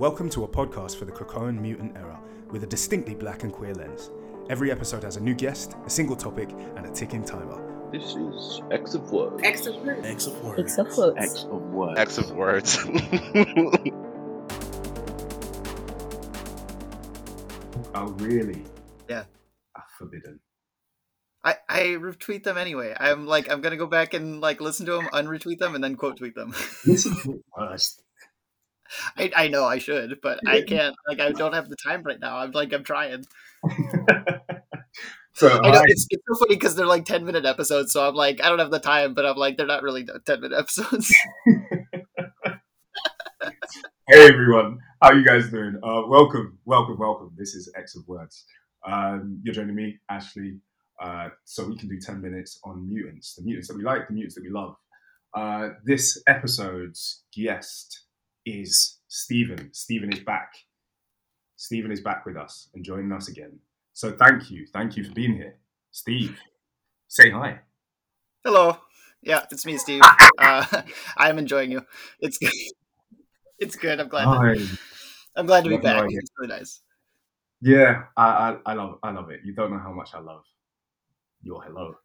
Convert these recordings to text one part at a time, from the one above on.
Welcome to a podcast for the Krakoan mutant era with a distinctly black and queer lens. Every episode has a new guest, a single topic, and a ticking timer. This is X of Words. X of words. X of words. X of words. X of Words. X of words. Oh, really? Yeah. Ah, forbidden. I, I retweet them anyway. I'm like I'm gonna go back and like listen to them, unretweet them, and then quote tweet them. This is the worst. I, I know I should, but I can't. Like I don't have the time right now. I'm like I'm trying. so, I know hi. it's, it's so funny because they're like ten minute episodes, so I'm like I don't have the time, but I'm like they're not really ten minute episodes. Hey everyone, how you guys doing? Uh, welcome, welcome, welcome. This is X of Words. Um, you're joining me, Ashley, uh, so we can do 10 minutes on mutants, the mutants that we like, the mutants that we love. Uh, this episode's guest is Stephen. Stephen is back. Stephen is back with us and joining us again. So thank you, thank you for being here. Steve, say hi. Hello, yeah, it's me, Steve. Uh, I'm enjoying you. It's good. It's good. I'm glad. To, I'm glad to be back. It's really nice. Yeah, I, I, I love I love it. You don't know how much I love your hello.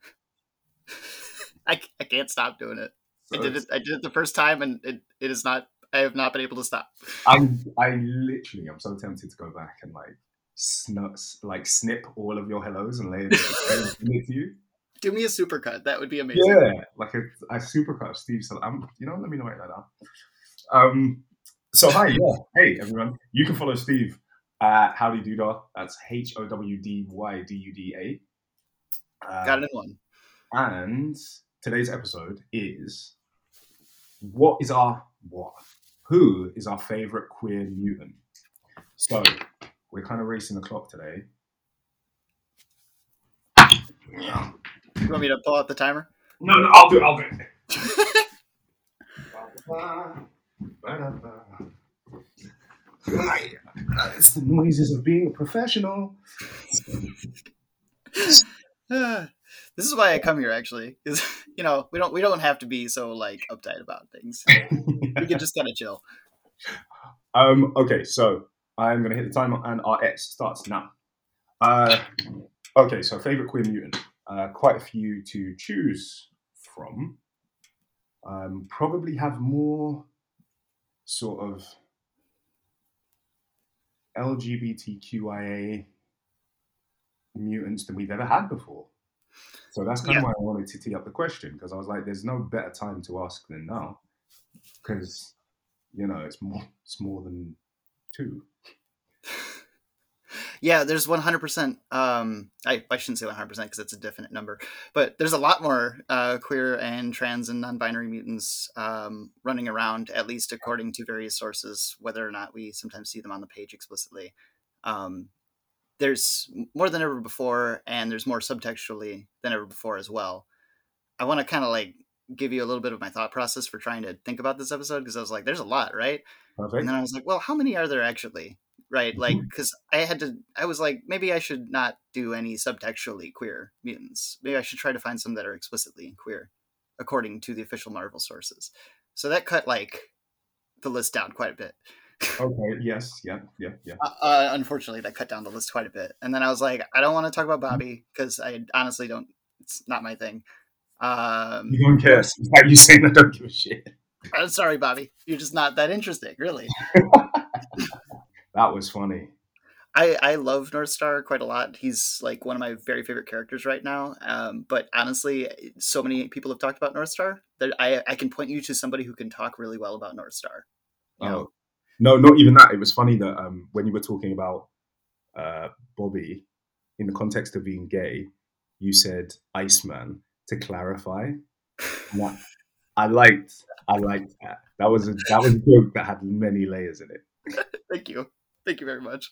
I, I can't stop doing it. I did it. I did it the first time, and it, it is not. I have not been able to stop. I'm I literally I'm so tempted to go back and like snip like snip all of your hellos and lay it, to you. Do me a supercut. That would be amazing. Yeah, like a, a supercut of Steve. So I'm you know let me know right now. Um. So hi, yeah, hey everyone. You can follow Steve at Howdy Doodah. That's H O W D Y D U D A. Uh, Got it one. And today's episode is what is our what? Who is our favorite queer mutant? So we're kind of racing the clock today. You want me to pull out the timer? No, no, I'll do it. I'll do it. It's the noises of being a professional. this is why I come here. Actually, is you know we don't we don't have to be so like uptight about things. We can just kind of chill. Um, okay, so I'm gonna hit the timer and our X starts now. Uh, okay, so favorite queer mutant. Uh, quite a few to choose from. Um, probably have more sort of LGBTQIA mutants than we've ever had before. So that's kind of why I wanted to tee up the question because I was like, there's no better time to ask than now because you know it's more it's more than two. Yeah, there's 100%. Um, I, I shouldn't say 100% because it's a definite number, but there's a lot more uh, queer and trans and non-binary mutants um, running around, at least according to various sources, whether or not we sometimes see them on the page explicitly. Um, there's more than ever before, and there's more subtextually than ever before as well. I want to kind of like give you a little bit of my thought process for trying to think about this episode because I was like, there's a lot, right? Perfect. And then I was like, well, how many are there actually? Right? Mm-hmm. Like, because I had to, I was like, maybe I should not do any subtextually queer mutants. Maybe I should try to find some that are explicitly queer, according to the official Marvel sources. So that cut like the list down quite a bit. Okay. Yes. Yeah. Yeah. Yeah. Uh, uh, unfortunately, that cut down the list quite a bit. And then I was like, I don't want to talk about Bobby because I honestly don't. It's not my thing. Um, You don't care. It's like you saying I don't give a shit. I'm sorry, Bobby. You're just not that interesting, really. That was funny. I, I love Northstar quite a lot. He's like one of my very favorite characters right now. Um, but honestly, so many people have talked about Northstar that I, I can point you to somebody who can talk really well about Northstar. You know, Oh. No, not even that. It was funny that um, when you were talking about uh, Bobby in the context of being gay, you said Iceman to clarify. That- I liked, I liked that. That was a that was a joke that had many layers in it. thank you, thank you very much.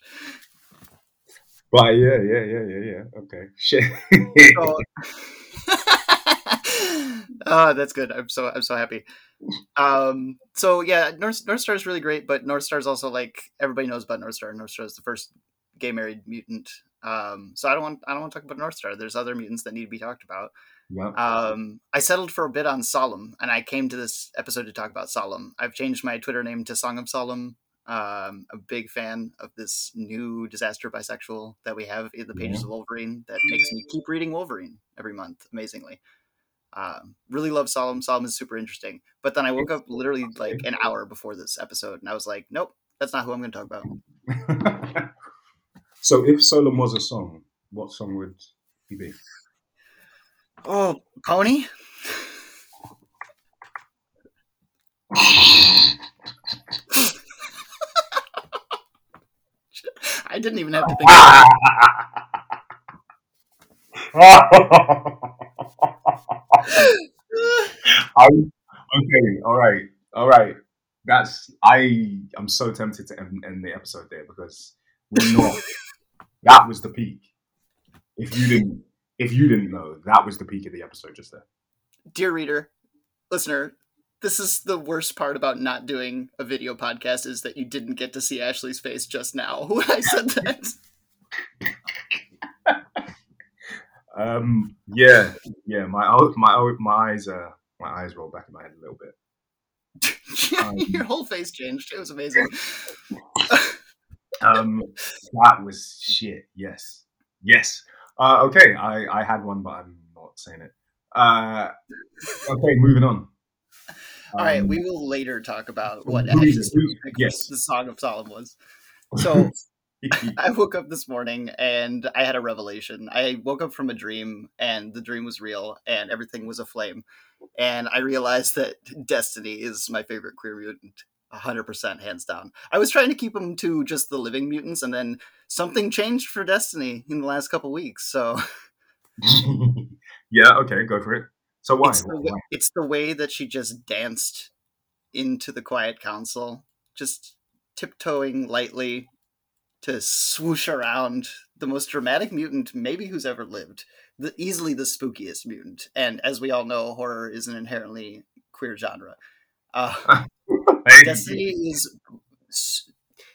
But yeah, yeah, yeah, yeah, yeah. Okay, shit. So, oh, that's good. I'm so I'm so happy. Um, so yeah, North Northstar is really great, but Northstar is also like everybody knows about Northstar. North Star is the first gay married mutant. Um, so I don't want I don't want to talk about Northstar. There's other mutants that need to be talked about. yeah. Um, I settled for a bit on Solem, and I came to this episode to talk about Solem. I've changed my Twitter name to Song of Solemn Um, a big fan of this new disaster bisexual that we have in the pages Yeah. of Wolverine that makes me keep reading Wolverine every month. Amazingly, um, really love Solem. Solem is super interesting. But then I woke up literally like an hour before this episode, and I was like, nope, that's not who I'm going to talk about. so if Solem was a song, what song would he be? Oh, Pony. I didn't even have to think. I'm- okay, all right, all right. That's I. I'm so tempted to end, end the episode there because we're not. that was the peak. If you didn't, if you didn't know, that was the peak of the episode just there. Dear reader, listener, this is the worst part about not doing a video podcast is that you didn't get to see Ashley's face just now when I said that. Um. Yeah. Yeah. My my my eyes. Uh. My eyes roll back in my head a little bit. Um, Your whole face changed. It was amazing. Um. that was shit. Yes. Yes. Uh. Okay. I I had one, but I'm not saying it. Uh. Okay. Moving on. All right, Um, we will later talk about what Who- Ash's who- pick yes. the Song of Solomon was. So I woke up this morning and I had a revelation. I woke up from a dream and the dream was real and everything was aflame. And I realized that Destiny is my favorite queer mutant. 100% hands down. I was trying to keep them to just the living mutants and then something changed for Destiny in the last couple weeks. So yeah. Okay. Go for it. So why? it's, the way, Why? it's the way that she just danced into the quiet council, just tiptoeing lightly to swoosh around the most dramatic mutant maybe who's ever lived, the easily the spookiest mutant. And as we all know, horror is an inherently queer genre. Uh, Destiny is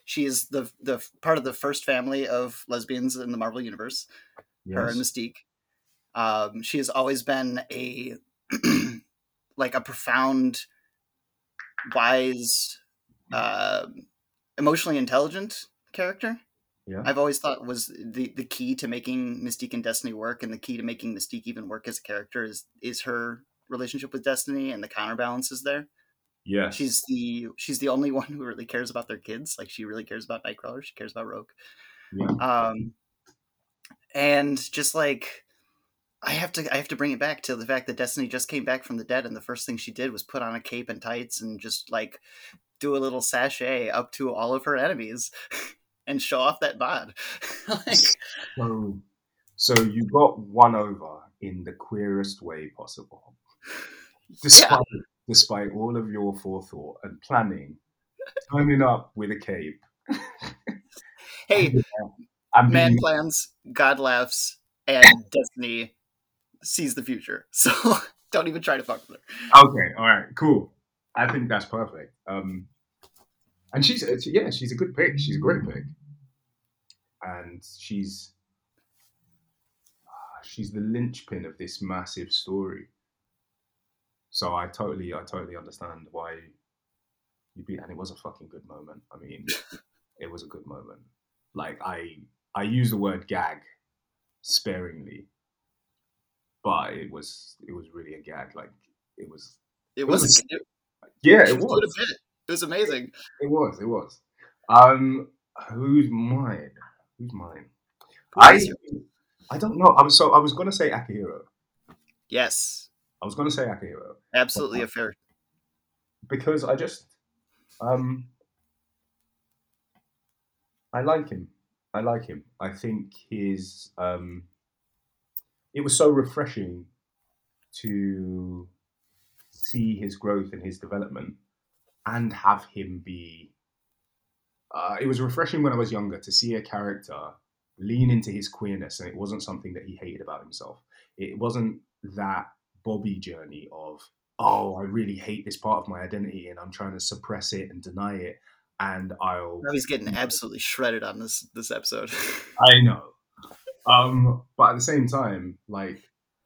she is the the part of the first family of lesbians in the Marvel universe her and Mystique. Um, she has always been a like a profound, wise, um emotionally intelligent character. Yeah. I've always thought was the the key to making Mystique and Destiny work, and the key to making Mystique even work as a character is is her relationship with Destiny, and the counterbalance is there. Yeah, She's the she's the only one who really cares about their kids. Like she really cares about Nightcrawler. She cares about Rogue. Yeah. Um, and just like I have to, I have to bring it back to the fact that Destiny just came back from the dead, and the first thing she did was put on a cape and tights and just like do a little sashay up to all of her enemies and show off that bod. like, So, so you got one over in the queerest way possible, despite despite all of your forethought and planning, turning up with a cape. hey, and man being, plans, God laughs, and Destiny sees the future. So don't even try to fuck with her. okay, all right, cool. I think that's perfect. Um, and she's yeah, she's a good pick. She's a great pick, and she's ah, she's the linchpin of this massive story. So I totally, I totally understand why you beat, and it was a fucking good moment. I mean, it was a good moment. Like I, I use the word gag sparingly, but it was, it was really a gag. Like it was, It was, was- it, yeah, it did was. It was amazing. It was. It was. Um, who's mine? Who's mine? I I don't know. I was so I was gonna say Akihiro. Yes, I was gonna say Akihiro absolutely a fair. because I just um I like him. I like him. I think his um it was so refreshing to see his growth and his development and have him be uh, it was refreshing when I was younger to see a character lean into his queerness and it wasn't something that he hated about himself. It wasn't that Bobby journey of, oh, I really hate this part of my identity and I'm trying to suppress it and deny it and I'll Now he's getting absolutely shredded on this this episode. I know. Um, but at the same time, like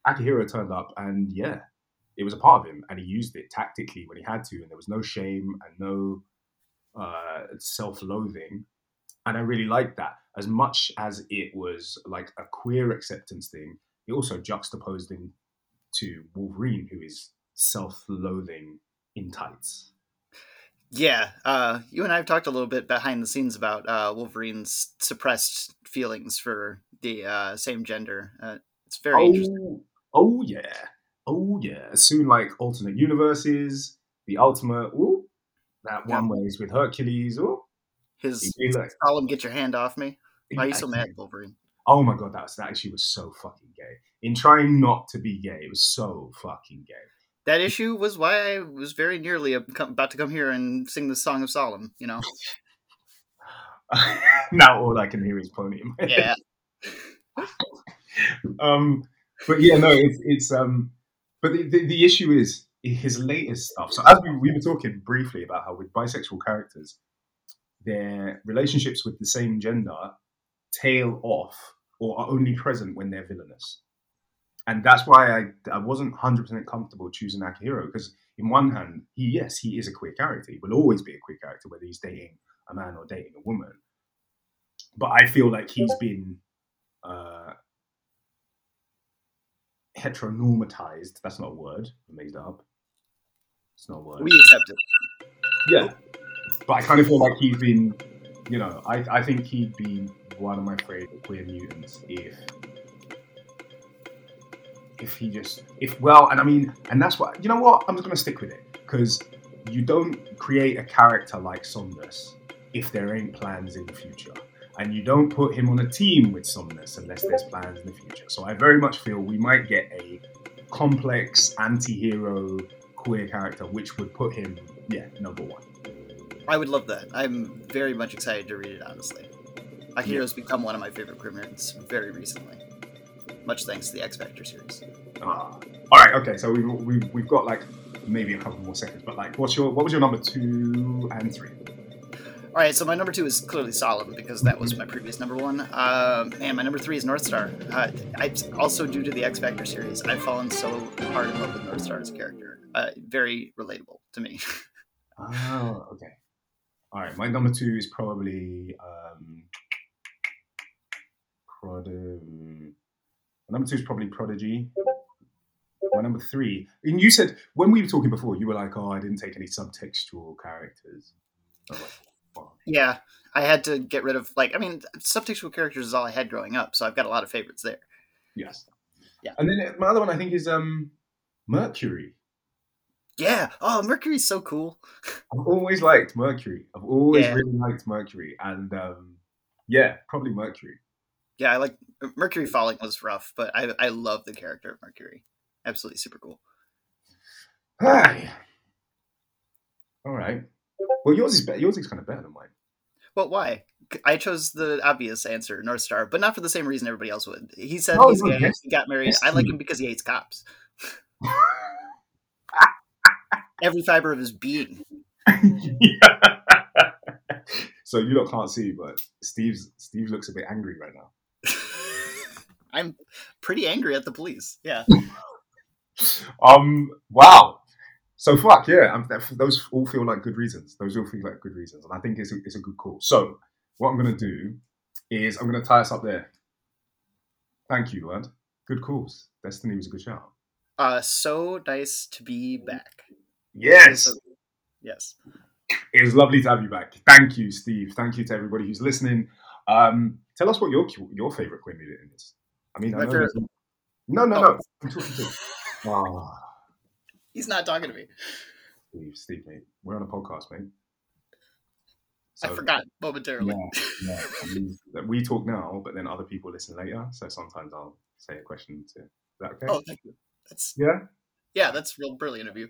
Akihiro turned up and yeah, it was a part of him and he used it tactically when he had to, and there was no shame and no uh, self-loathing, and I really liked that. As much as it was like a queer acceptance thing, it also juxtaposed him to Wolverine, who is self-loathing in tights. Yeah, uh, you and I have talked a little bit behind the scenes about uh, Wolverine's suppressed feelings for the uh, same gender. Uh, it's very oh, interesting. Oh yeah, oh yeah. Soon, like alternate universes, the ultimate. Ooh, that one where he's with Hercules. Ooh, His solemn "Get your hand off me." Why are you so mad, Wolverine? Oh my god, that was, that actually was so fucking gay. In trying not to be gay, it was so fucking gay. That issue was why I was very nearly about to come here and sing the Song of Solomon. You know, now all I can hear is pony. in my yeah, um, but yeah, no, it's it's um, but the, the, the issue is his latest stuff. So as we, we were talking briefly about how with bisexual characters, their relationships with the same gender tail off or are only present when they're villainous. And that's why I, I wasn't 100% comfortable choosing Akihiro because, in one hand, he, yes, he is a queer character. He will always be a queer character, whether he's dating a man or dating a woman. But I feel like he's been uh, heteronormatized. That's not a word. I made that up. It's not a we accept it. Yeah. But I kind of feel like he's been, you know, I, I think he'd be one of my favorite queer mutants if if he just if well and I mean and that's what you know what I'm just gonna stick with it because you don't create a character like Somnus if there ain't plans in the future. And you don't put him on a team with Somnus unless there's plans in the future. So I very much feel we might get a complex anti-hero queer character which would put him yeah number one I would love that. I'm very much excited to read it. Honestly, Akihiro's become one of my favorite mutants very recently, much thanks to the X Factor series. Ah. all right okay so we've, we've, we've got like maybe a couple more seconds but like what's your what was your number two and three All right, so my number two is clearly Solem because that was my previous number one. Um, and my number three is Northstar. Uh, I also due to the X Factor series, I've fallen so hard in love with Northstar as a character. Uh, very relatable to me. oh okay all right my number two is probably um Prod- um, my number two is probably prodigy my number three and you said when we were talking before you were like oh i didn't take any subtextual characters I was like. Yeah, I had to get rid of like I mean, subtextual characters is all I had growing up, so I've got a lot of favorites there. yes Yeah. and then my other one i think is um mercury Yeah. Oh, Mercury's so cool. I've always liked Mercury. I've always Yeah. really liked Mercury, and um, yeah, probably Mercury. Yeah, I like Mercury falling was rough, but I I love the character of Mercury. Absolutely super cool. Hi. All right. Well, yours is better. Yours is kind of better than mine. Well, why? I chose the obvious answer, Northstar, but not for the same reason everybody else would. He said Oh, he's no, gay. yes. He got married. Yes, I like him because he hates cops. Every fiber of his being. Yeah. so you lot can't see, but Steve's Steve looks a bit angry right now. I'm pretty angry at the police. Yeah. Um. Wow. So fuck yeah. That, those all feel like good reasons. Those all feel like good reasons, and I think it's a, it's a good call. So what I'm gonna do is I'm gonna tie us up there. Thank you, lad. Good calls. Destiny was a good shout. Uh, so nice to be back. Yes. So- yes. It was lovely to have you back. Thank you, Steve. Thank you to everybody who's listening. Um, tell us what your your favorite queer mutant is. I mean, I favorite- no, no, Oh. no. I'm talking to. Oh, He's not talking to me. Steve, Steve, mate. We're on a podcast, mate. I forgot momentarily. Yeah, yeah. We, we talk now, but then other people listen later. So sometimes I'll say a question to. Is that okay? Oh, thank you. That's Yeah. yeah, that's real brilliant of you.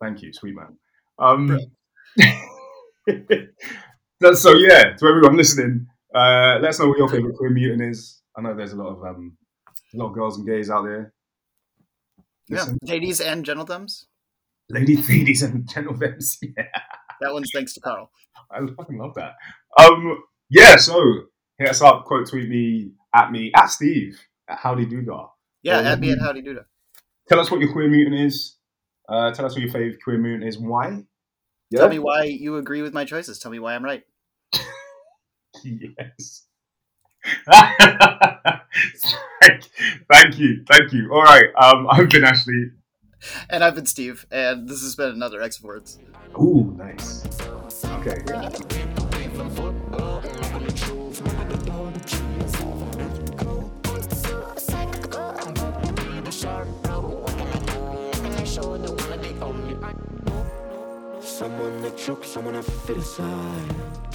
Thank you, sweet man. Um, that's- so yeah, to everyone listening, uh, let us know what your favorite queer mutant is. I know there's a lot of um, a lot of girls and gays out there. Yeah, ladies and gentlemen. ladies, ladies and gentlemen. Yeah, That one's thanks to Carl. I fucking love that. Um, yeah, so hit us up, quote tweet me at me at Steve at Howdy Doodah. Yeah, Well, at me at Howdy Doodle. Tell us what your queer mutant is. Uh, tell us what your favorite queer mutant is. Why? Yeah. Tell me why you agree with my choices. Tell me why I'm right. Yes. Thank, thank you, thank you. All right, um, I've been Ashley. And I've been Steve, and this has been another X Words. Ooh, nice. Okay. Someone that chokes, someone to fit aside.